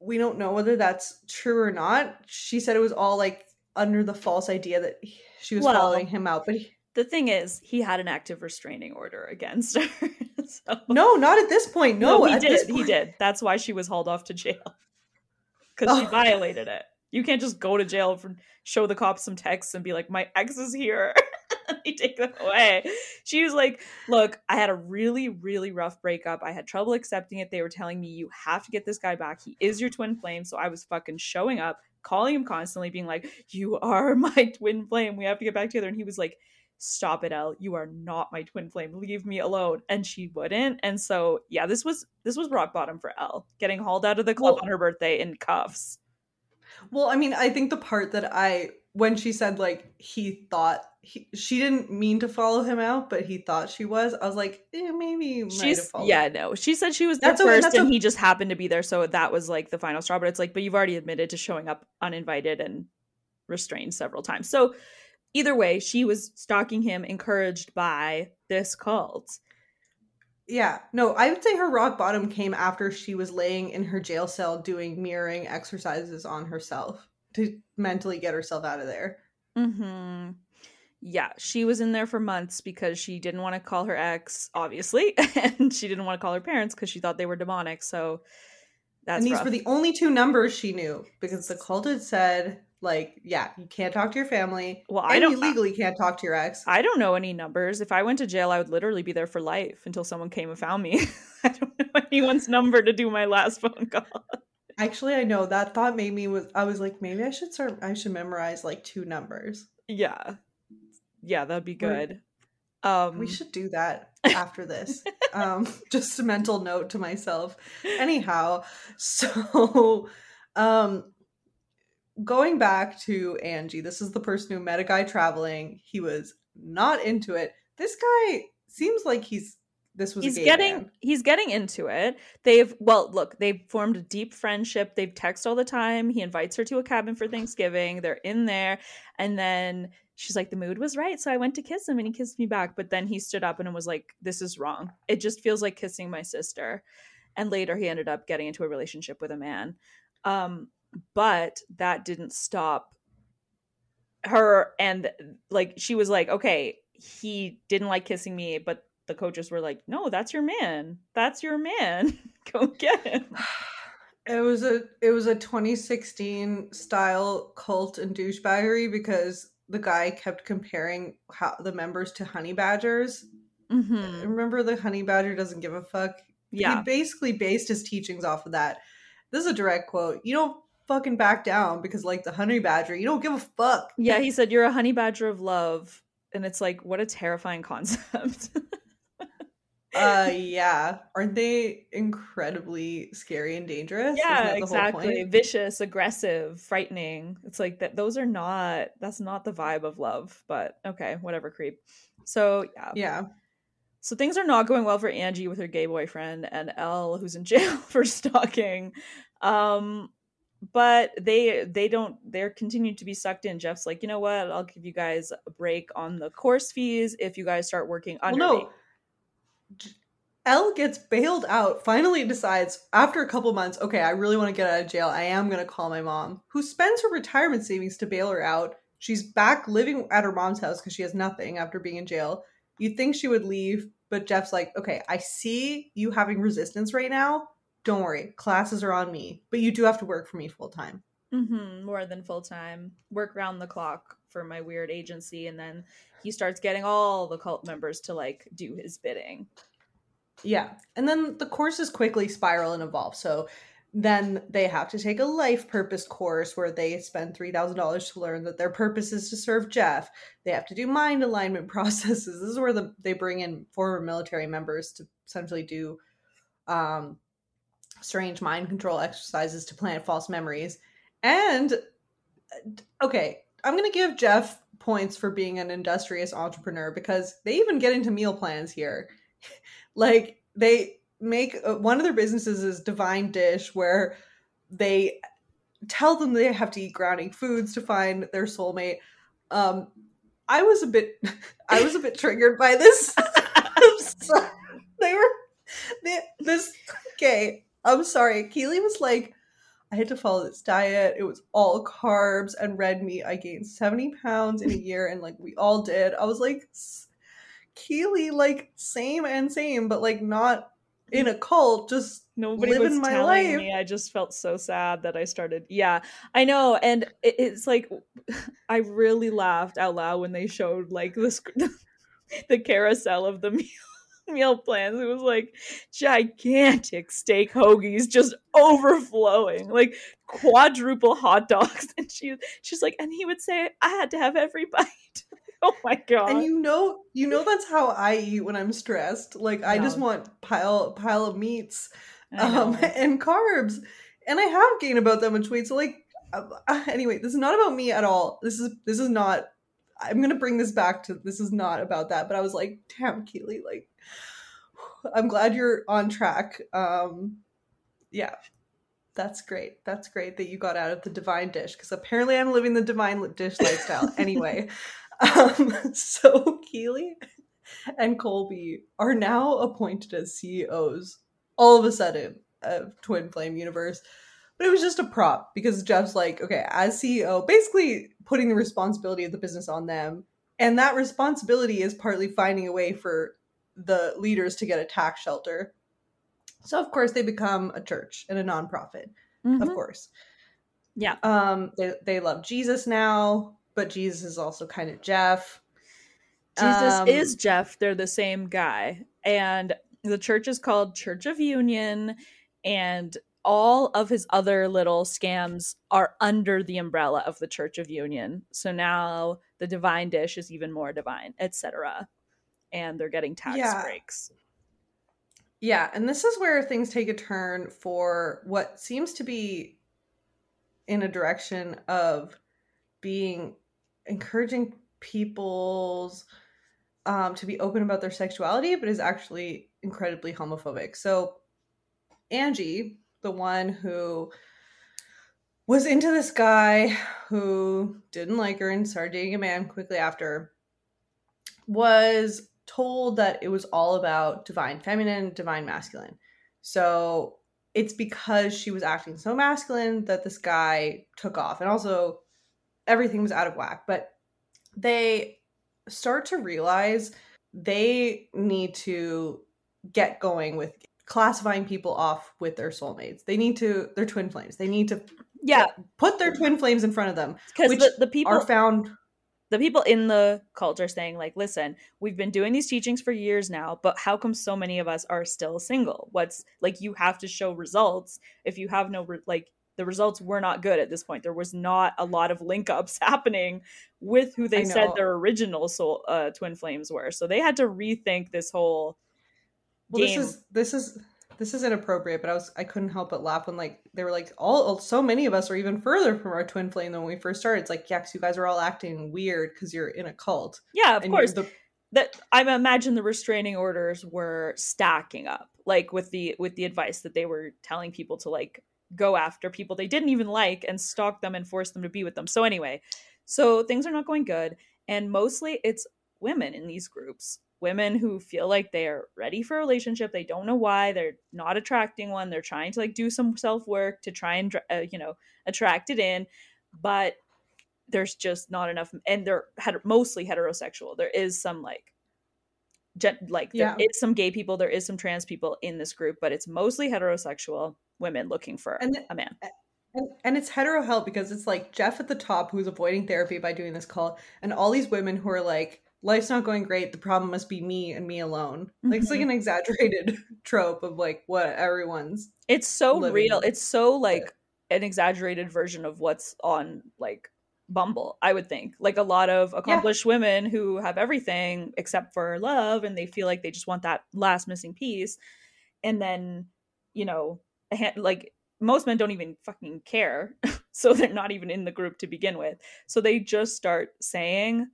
we don't know whether that's true or not. She said it was all like under the false idea that she was well, following him out, but he, the thing is, he had an active restraining order against her. so. No, not at this point. No, no he did. He did. That's why she was hauled off to jail because oh. she violated it. You can't just go to jail for show the cops some texts and be like, "My ex is here." they take them away. She was like, Look, I had a really, really rough breakup. I had trouble accepting it. They were telling me, You have to get this guy back. He is your twin flame. So I was fucking showing up, calling him constantly, being like, You are my twin flame. We have to get back together. And he was like, Stop it, Elle. You are not my twin flame. Leave me alone. And she wouldn't. And so yeah, this was this was rock bottom for Elle. Getting hauled out of the club Well- on her birthday in cuffs. Well, I mean, I think the part that I when she said like he thought he, she didn't mean to follow him out, but he thought she was. I was like, eh, maybe you might have She's yeah, no. She said she was there That's first that's and o- he just happened to be there, so that was like the final straw. But it's like, but you've already admitted to showing up uninvited and restrained several times. So either way, she was stalking him, encouraged by this cult. Yeah, no, I would say her rock bottom came after she was laying in her jail cell doing mirroring exercises on herself to mentally get herself out of there. hmm Yeah, she was in there for months because she didn't want to call her ex, obviously, and she didn't want to call her parents because she thought they were demonic. So that's and these rough. were the only two numbers she knew because the cult had said, like, yeah, you can't talk to your family. Well, I don't you legally can't talk to your ex. I don't know any numbers. If I went to jail, I would literally be there for life until someone came and found me. I don't know anyone's number to do my last phone call. Actually, I know that thought made me was I was like, maybe I should start. I should memorize like two numbers. Yeah. Yeah, that'd be We're- good. Um We should do that after this. um, just a mental note to myself. Anyhow, so um going back to Angie, this is the person who met a guy traveling. He was not into it. This guy seems like he's this was he's getting man. he's getting into it. They've well, look, they've formed a deep friendship. They've text all the time. He invites her to a cabin for Thanksgiving. They're in there and then she's like the mood was right, so I went to kiss him and he kissed me back, but then he stood up and was like this is wrong. It just feels like kissing my sister. And later he ended up getting into a relationship with a man. Um but that didn't stop her and like she was like okay he didn't like kissing me but the coaches were like no that's your man that's your man go get him It was a it was a 2016 style cult and douchebaggery because the guy kept comparing how the members to honey badgers. Mhm. Remember the honey badger doesn't give a fuck. yeah He basically based his teachings off of that. This is a direct quote. You don't fucking back down because like the honey badger, you don't give a fuck. yeah he said you're a honey badger of love and it's like what a terrifying concept Uh yeah. Aren't they incredibly scary and dangerous? Yeah that the whole exactly vicious aggressive frightening it's like that those are not that's not the vibe of love but okay whatever creep so yeah Yeah. So things are not going well for Angie with her gay boyfriend and Elle who's in jail for stalking. Um but they they don't they're continuing to be sucked in. Jeff's like, "You know what? I'll give you guys a break on the course fees if you guys start working Well, under no. me." Elle gets bailed out, finally decides after a couple months, okay, I really want to get out of jail. I am going to call my mom, who spends her retirement savings to bail her out. She's back living at her mom's house because she has nothing after being in jail. You'd think she would leave, but Jeff's like, okay, I see you having resistance right now. Don't worry, classes are on me, but you do have to work for me full time. Mhm, more than full time. Work round the clock for my weird agency and then he starts getting all the cult members to like do his bidding. Yeah. And then the courses quickly spiral and evolve. So then they have to take a life purpose course where they spend $3,000 to learn that their purpose is to serve Jeff. They have to do mind alignment processes. This is where the, they bring in former military members to essentially do um, strange mind control exercises to plant false memories. And okay, I'm going to give Jeff points for being an industrious entrepreneur because they even get into meal plans here. Like they make uh, one of their businesses is divine dish where they tell them they have to eat grounding foods to find their soulmate. Um i was a bit i was a bit triggered by this. They were they, this okay i'm sorry. Keely was like i had to follow this diet it was all carbs and red meat i gained 70 pounds in a year and like we all did i was like "S- Keely, like same and same, but like not in a cult. Just Nobody living was my telling life. me. I just felt so sad that I started. Yeah, I know, and it, it's like I really laughed out loud when they showed like the the carousel of the meal meal plans. It was like gigantic steak hoagies just overflowing, like quadruple hot dogs. And she she's like, and he would say, I had to have every bite. oh my god. And you know, you know that's how I eat when I'm stressed. Like I just want pile pile of meats um and carbs. And I have gained about that much weight. So like uh, anyway, this is not about me at all. This is this is not I'm gonna bring this back to this is not about that. But I was like, damn, Keely, like I'm glad you're on track. Um yeah. That's great. That's great that you got out of the divine dish because apparently I'm living the divine dish lifestyle anyway. Um, so Keely and Colby are now appointed as CEOs all of a sudden of Twin Flame Universe. But it was just a prop because Jeff's like, okay, as CEO, basically putting the responsibility of the business on them. And that responsibility is partly finding a way for the leaders to get a tax shelter. So of course they become a church and a nonprofit, of Mhm. course. Yeah. Um they they love Jesus now, but Jesus is also kind of Jeff. Jesus Um, is Jeff. They're the same guy. And the church is called Church of Union. And all of his other little scams are under the umbrella of the Church of Union. So now the divine dish is even more divine, etc. And they're getting tax Yeah. breaks. Yeah, and this is where things take a turn for what seems to be in a direction of being encouraging people's um, to be open about their sexuality, but is actually incredibly homophobic. So Angie, the one who was into this guy who didn't like her and started dating a man quickly after, was told that it was all about divine feminine, divine masculine. So it's because she was acting so masculine that this guy took off. And also, everything was out of whack. But they start to realize they need to get going with classifying people off with their soulmates. They need to, their twin flames. They need to Yeah, put their twin flames in front of them, because the, the people are found. the people in the cult are saying like listen we've been doing these teachings for years now but how come so many of us are still single what's like you have to show results if you have no re- like the results were not good at this point there was not a lot of link ups happening with who they said their original soul uh, twin flames were so they had to rethink this whole Well, this is this is this is inappropriate, but I was I couldn't help but laugh when like they were like all so many of us are even further from our twin flame than when we first started. It's like yeah, 'cause you guys are all acting weird because you're in a cult. yeah of and course the- that I imagine the restraining orders were stacking up, like with the with the advice that they were telling people to like go after people they didn't even like and stalk them and force them to be with them. So anyway, so things are not going good, and mostly it's women in these groups, women who feel like they are ready for a relationship. They don't know why they're not attracting one. They're trying to like do some self work to try and uh, you know attract it in, but there's just not enough and they're mostly heterosexual there is some like gen- like there Yeah. is some gay people there is some trans people in this group but it's mostly heterosexual women looking for And the- a man and, and it's hetero help because it's like Jeff at the top who's avoiding therapy by doing this call and all these women who are like, life's not going great. The problem must be me and me alone. Like it's like mm-hmm. an exaggerated trope of like what everyone's. it's so real it's so with like an exaggerated version of what's on like bumble i would think like a lot of accomplished women who have everything except for love and they feel like they just want that last missing piece and then you know a hand, like most men don't even fucking care so they're not even in the group to begin with so they just start saying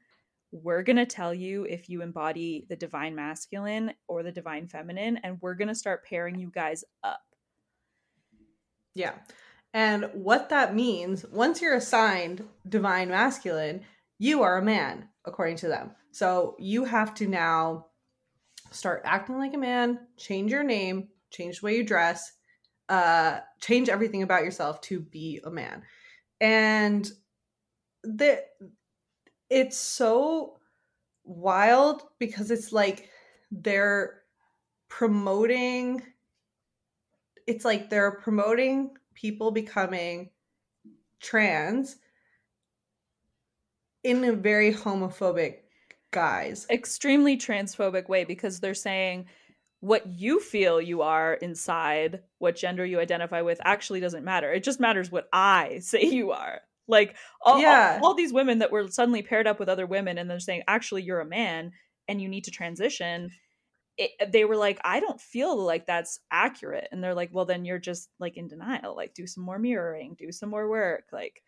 we're going to tell you if you embody the divine masculine or the divine feminine and we're going to start pairing you guys up Yeah. And what that means, once you're assigned divine masculine, you are a man, according to them. So you have to now start acting like a man, change your name, change the way you dress, uh, change everything about yourself to be a man. And the it's so wild because it's like they're promoting it's like they're promoting people becoming trans in a very homophobic guise. extremely transphobic way because they're saying what you feel you are inside, what gender you identify with, actually doesn't matter. It just matters what I say you are. Like all, Yeah. all, all these women that were suddenly paired up with other women and they're saying, actually, you're a man and you need to transition. It, they were like, I don't feel like that's accurate. And they're like, well, then you're just like in denial. Like, do some more mirroring, do some more work. Like,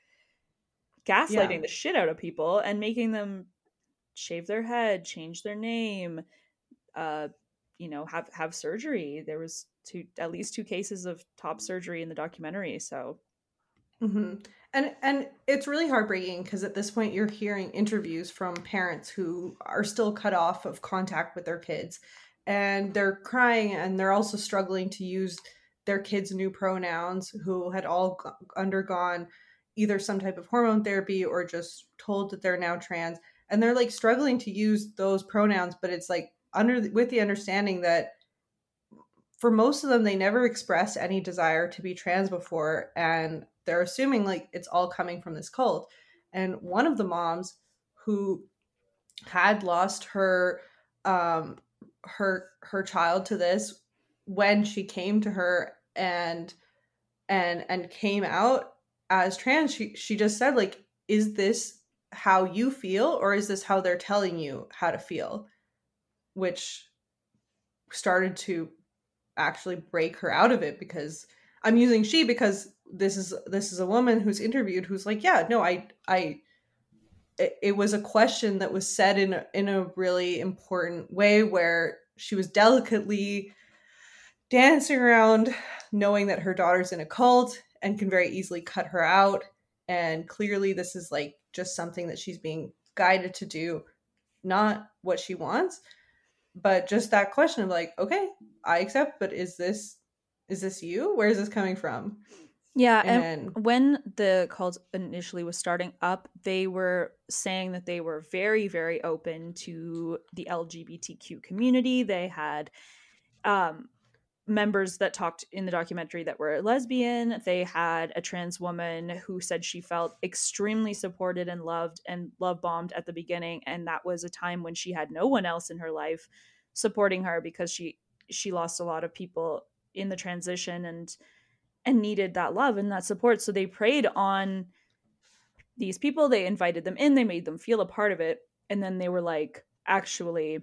gaslighting Yeah. the shit out of people and making them shave their head, change their name, uh, you know, have have surgery. There was two, at least two cases of top surgery in the documentary. So hmm And and it's really heartbreaking because at this point you're hearing interviews from parents who are still cut off of contact with their kids, and they're crying and they're also struggling to use their kids' new pronouns who had all undergone either some type of hormone therapy or just told that they're now trans, and they're like struggling to use those pronouns, but it's like under with the understanding that for most of them they never expressed any desire to be trans before. And they're assuming like it's all coming from this cult. And one of the moms who had lost her um her her child to this when she came to her and and and came out as trans she she just said like is this how you feel or is this how they're telling you how to feel? Which started to actually break her out of it because I'm using she because this is this is a woman who's interviewed who's like, yeah, no, I I it, was a question that was said in a, in a really important way where she was delicately dancing around knowing that her daughter's in a cult and can very easily cut her out. And clearly this is like just something that she's being guided to do not what she wants. But just that question of like okay i accept but is this is this you? Where is this coming from yeah, And and, when the cult initially was starting up, they were saying that they were very, very open to the LGBTQ community. They had um, members that talked in the documentary that were lesbian. They had a trans woman who said she felt extremely supported and loved and love bombed at the beginning, and that was a time when she had no one else in her life supporting her because she she lost a lot of people in the transition and and needed that love and that support. So they preyed on these people. They invited them in. They made them feel a part of it. And then they were like, actually,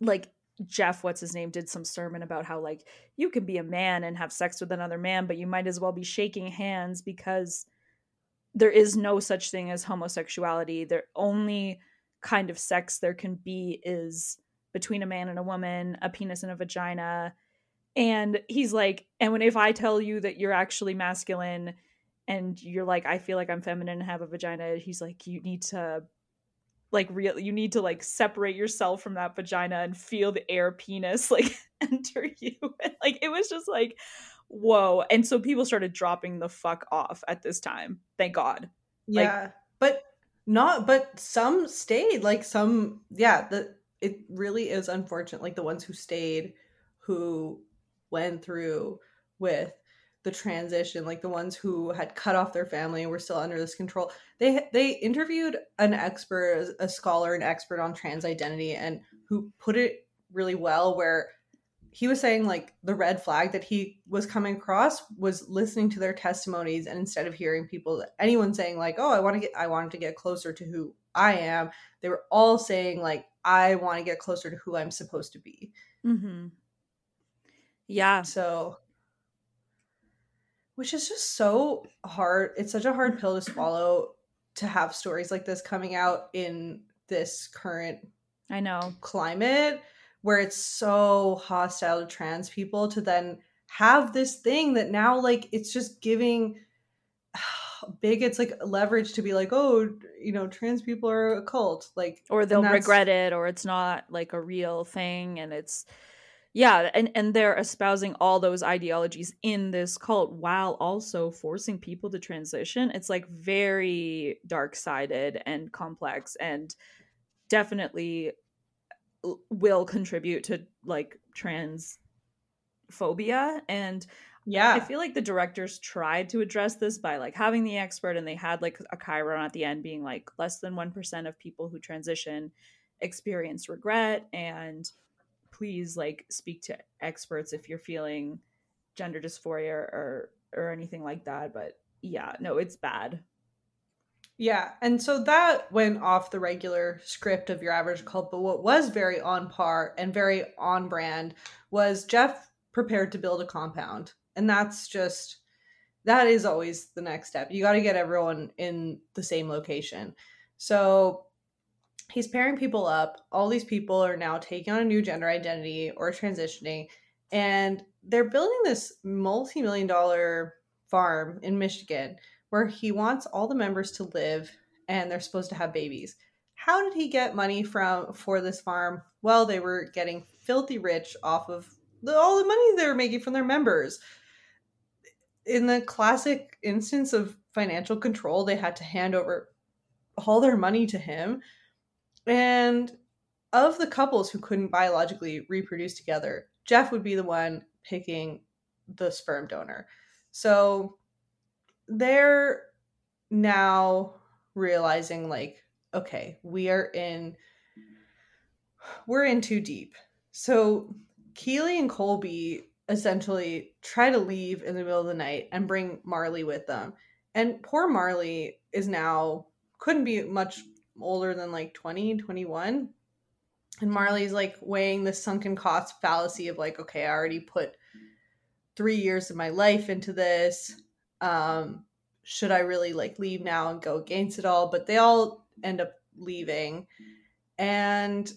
like Jeff, what's his name, did some sermon about how like you can be a man and have sex with another man, but you might as well be shaking hands because there is no such thing as homosexuality. The only kind of sex there can be is between a man and a woman, a penis and a vagina. And he's like, and when if I tell you that you're actually masculine and you're like, I feel like I'm feminine and have a vagina, he's like, you need to like real you need to like separate yourself from that vagina and feel the air penis like enter you. Like it was just like, whoa. And so people started dropping the fuck off at this time. Thank God. Like- yeah but not but some stayed like some yeah the it really is unfortunate like the ones who stayed who went through with the transition like the ones who had cut off their family and were still under this control they they interviewed an expert a scholar an expert on trans identity and who put it really well where he was saying like the red flag that he was coming across was listening to their testimonies and instead of hearing people anyone saying like oh i want to get i wanted to get closer to who i am they were all saying like i want to get closer to who i'm supposed to be Mm-hmm. Yeah. so which is just so hard it's such a hard pill to swallow to have stories like this coming out in this current I know. climate where it's so hostile to trans people to then have this thing that now like it's just giving bigots like leverage to be like oh you know trans people are a cult like or they'll regret it or it's not like a real thing and it's yeah and and they're espousing all those ideologies in this cult while also forcing people to transition. It's like very dark-sided and complex and definitely uh, will contribute to like trans phobia and yeah. I feel like the directors tried to address this by like having the expert and they had like a chyron at the end being like less than 1% of people who transition experience regret and please like speak to experts if you're feeling gender dysphoria or or anything like that but yeah no it's bad Yeah, and so that went off the regular script of your average cult, but what was very on par and very on brand was Jeff prepared to build a compound. And that's just that is always the next step. You got to get everyone in the same location. So he's pairing people up. All these people are now taking on a new gender identity or transitioning, and they're building this multi million dollar farm in Michigan where he wants all the members to live and they're supposed to have babies. How did he get money from for this farm? Well, they were getting filthy rich off of the, all the money they were making from their members. In the classic instance of financial control, they had to hand over all their money to him. And of the couples who couldn't biologically reproduce together, Jeff would be the one picking the sperm donor. So they're now realizing like okay we are in we're in too deep so keely and colby essentially try to leave in the middle of the night and bring marley with them and poor marley is now couldn't be much older than like 20 21 and marley's like weighing the sunken cost fallacy of like okay i already put three years of my life into this. Um should i really like leave now and go against it all? But they all end up leaving. And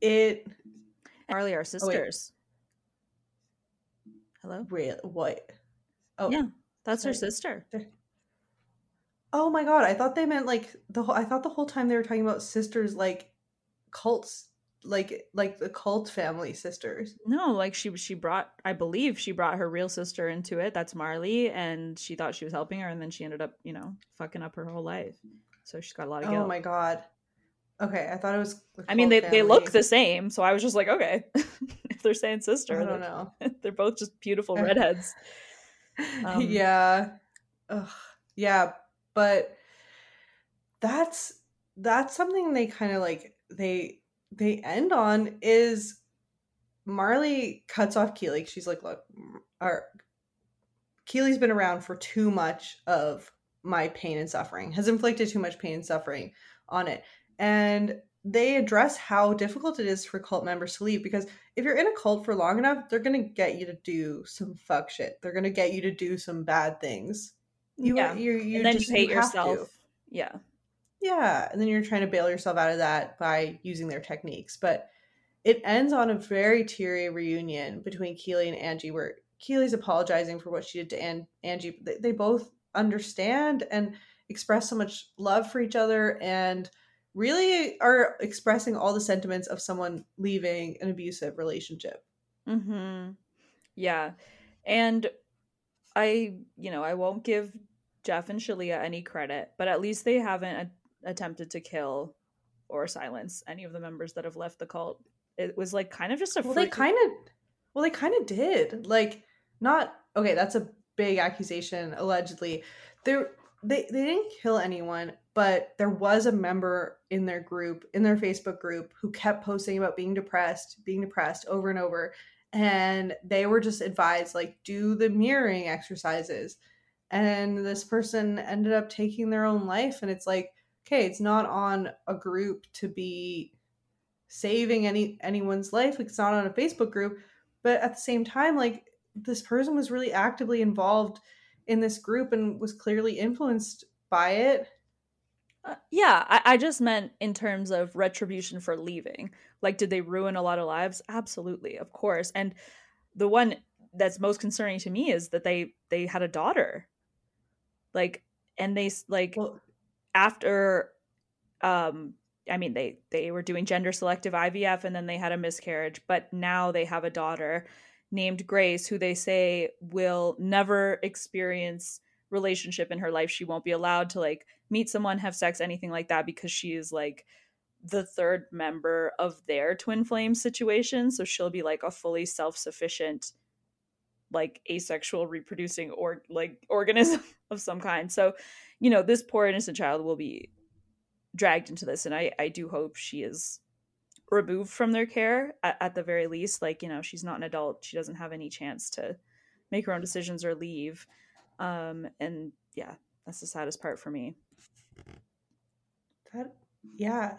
it marley are sisters. Hello? Real what? Oh. Yeah that's her sorry. sister oh my god i thought they meant like the whole i thought the whole time they were talking about sisters like cults like like the cult family sisters. No like she she brought i believe she brought her real sister into it that's marley and she thought she was helping her and then she ended up you know fucking up her whole life. So she's got a lot of guilt. oh my god. Okay i thought it was i mean they, they look the same so i was just like okay if they're saying sister i don't they're- know. they're both just beautiful redheads. Um, yeah Ugh. yeah but that's that's something they kind of like they they end on is marley cuts off keely she's like look our keely's been around for too much of my pain and suffering has inflicted too much pain and suffering on it and they address how difficult it is for cult members to leave because if you're in a cult for long enough, they're gonna get you to do some fuck shit. They're gonna get you to do some bad things. You, yeah you, you then just you hate to. yourself yeah Yeah, and then you're trying to bail yourself out of that by using their techniques. But it ends on a very teary reunion between Keely and Angie, where Keely's apologizing for what she did to An- Angie. They, they both understand and express so much love for each other and really are expressing all the sentiments of someone leaving an abusive relationship. Mm-hmm. Yeah. And I, you know, I won't give Jeff and Shaleia any credit, but at least they haven't a- attempted to kill or silence any of the members that have left the cult. It was like kind of just a Well, they kind of, well, they kind of did. Like, not okay. That's a big accusation. Allegedly, they they they didn't kill anyone, but there was a member in their group, in their Facebook group, who kept posting about being depressed, being depressed over and over, and they were just advised like do the mirroring exercises, and this person ended up taking their own life, and it's like okay, it's not on a group to be saving any anyone's life. It's not on a Facebook group, but at the same time, like this person was really actively involved in this group and was clearly influenced by it. Uh, yeah, I, I just meant in terms of retribution for leaving. Like, did they ruin a lot of lives? Absolutely, of course. And the one that's most concerning to me is that they they had a daughter. Like, and they like Well, after, um, I mean they they were doing gender selective IVF and then they had a miscarriage, but now they have a daughter named Grace who they say will never experience relationship in her life. She won't be allowed to like meet someone, have sex, anything like that because she is like the third member of their twin flame situation. So she'll be like a fully self sufficient, like asexual reproducing or like organism of some kind. So, you know, this poor innocent child will be dragged into this, and I I do hope she is removed from their care at, at the very least. Like, you know, she's not an adult. She doesn't have any chance to make her own decisions or leave. Um, and yeah, that's the saddest part for me. That, yeah.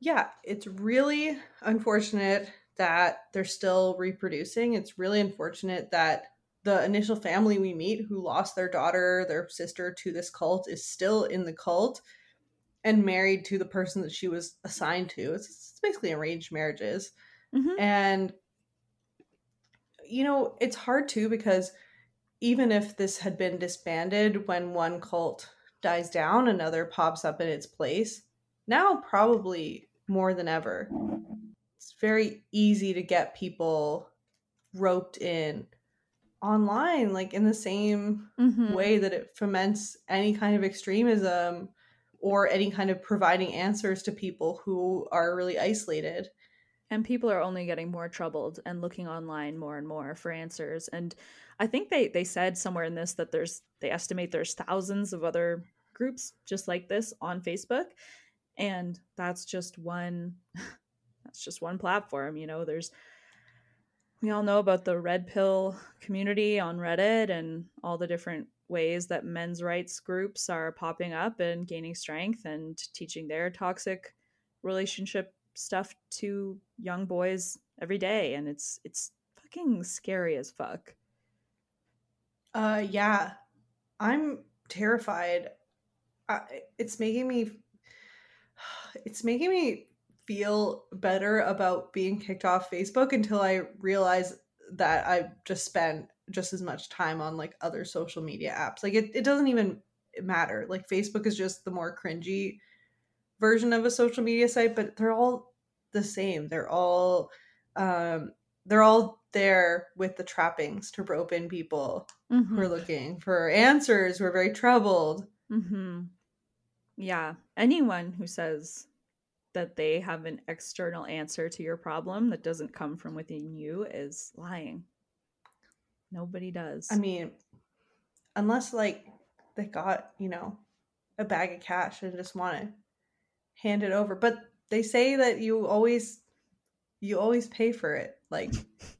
Yeah, it's really unfortunate that they're still reproducing. It's really unfortunate that the initial family we meet who lost their daughter, their sister to this cult is still in the cult and married to the person that she was assigned to. It's, it's basically arranged marriages. Mhm. And you know, it's hard too because even if this had been disbanded when one cult dies down, another pops up in its place. Now, probably more than ever, very easy to get people roped in online, like in the same Mhm. way that it foments any kind of extremism or any kind of providing answers to people who are really isolated. and people are only getting more troubled and looking online more and more for answers and i think they they said somewhere in this that there's they estimate there's thousands of other groups just like this on facebook and that's just one that's just one platform you know there's we all know about the red pill community on reddit and all the different ways that men's rights groups are popping up and gaining strength and teaching their toxic relationship stuff to young boys every day and it's it's fucking scary as fuck Uh yeah. I'm terrified. I, it's making me it's making me feel better about being kicked off Facebook until I realize that I just spent just as much time on like other social media apps. Like it, it doesn't even matter. Like Facebook is just the more cringy version of a social media site, but they're all the same. They're all um they're all there with the trappings to rope in people who are looking for answers, who are very troubled. Mm-hmm. Yeah. Anyone who says that they have an external answer to your problem that doesn't come from within you is lying. Nobody does. I mean, unless like they got, you know, a bag of cash and just want to hand it over. But they say that you always you always pay for it. Like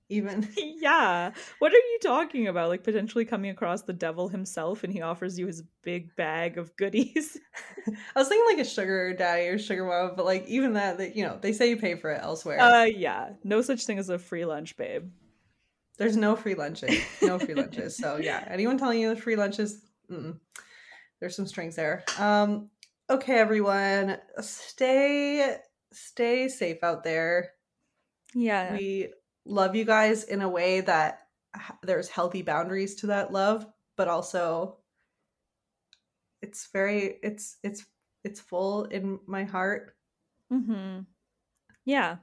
even yeah. What are you talking about? Like potentially coming across the devil himself and he offers you his big bag of goodies. I was thinking like a sugar daddy or sugar mama, but like even that, that you know, they say you pay for it elsewhere. uh yeah. No such thing as a free lunch, babe. There's no free lunches. No free lunches. So yeah, anyone telling you there's free lunches, mm-mm. there's some strings there. Um, okay, everyone, stay stay safe out there. Yeah. We love you guys in a way that there's healthy boundaries to that love, but also it's very it's it's it's full in my heart. Mm-hmm. Yeah.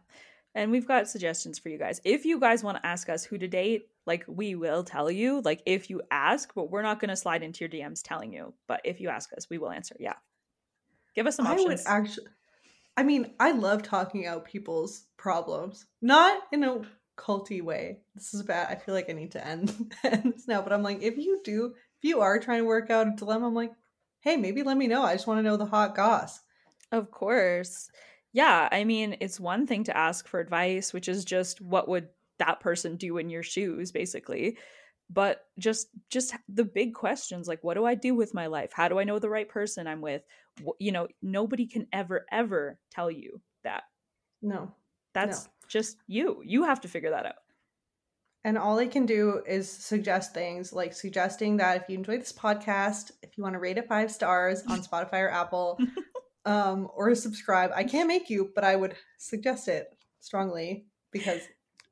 And we've got suggestions for you guys. If you guys want to ask us who to date, like we will tell you. Like if you ask, but we're not going to slide into your DMs telling you. But if you ask us, we will answer. Yeah. Give us some I would options. actually I mean, I love talking out people's problems. Not in a culty way. This is bad. I feel like I need to end, end this now. But I'm like, if you do, if you are trying to work out a dilemma, I'm like, hey, maybe let me know. I just want to know the hot goss. Of course. Yeah, I mean, it's one thing to ask for advice, which is just what would that person do in your shoes basically. But just just the big questions like what do I do with my life? How do I know the right person I'm with? You know, nobody can ever ever tell you that. No. That's No. just you. You have to figure that out. And all I can do is suggest things like suggesting that if you enjoy this podcast, if you want to rate it five stars on Spotify or Apple, um, or subscribe. I can't make you, but I would suggest it strongly because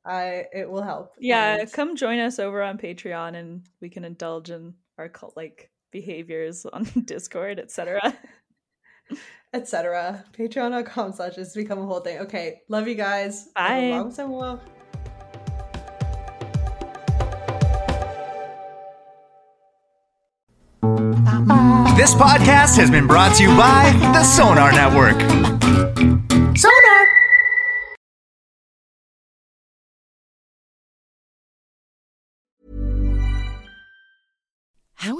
I it will help. Yeah, And- come join us over on Patreon and we can indulge in our cult like behaviors on Discord, etc. etc. Patreon.com slash has become a whole thing. Okay, love you guys. Bye. This podcast has been brought to you by the Sonar Network.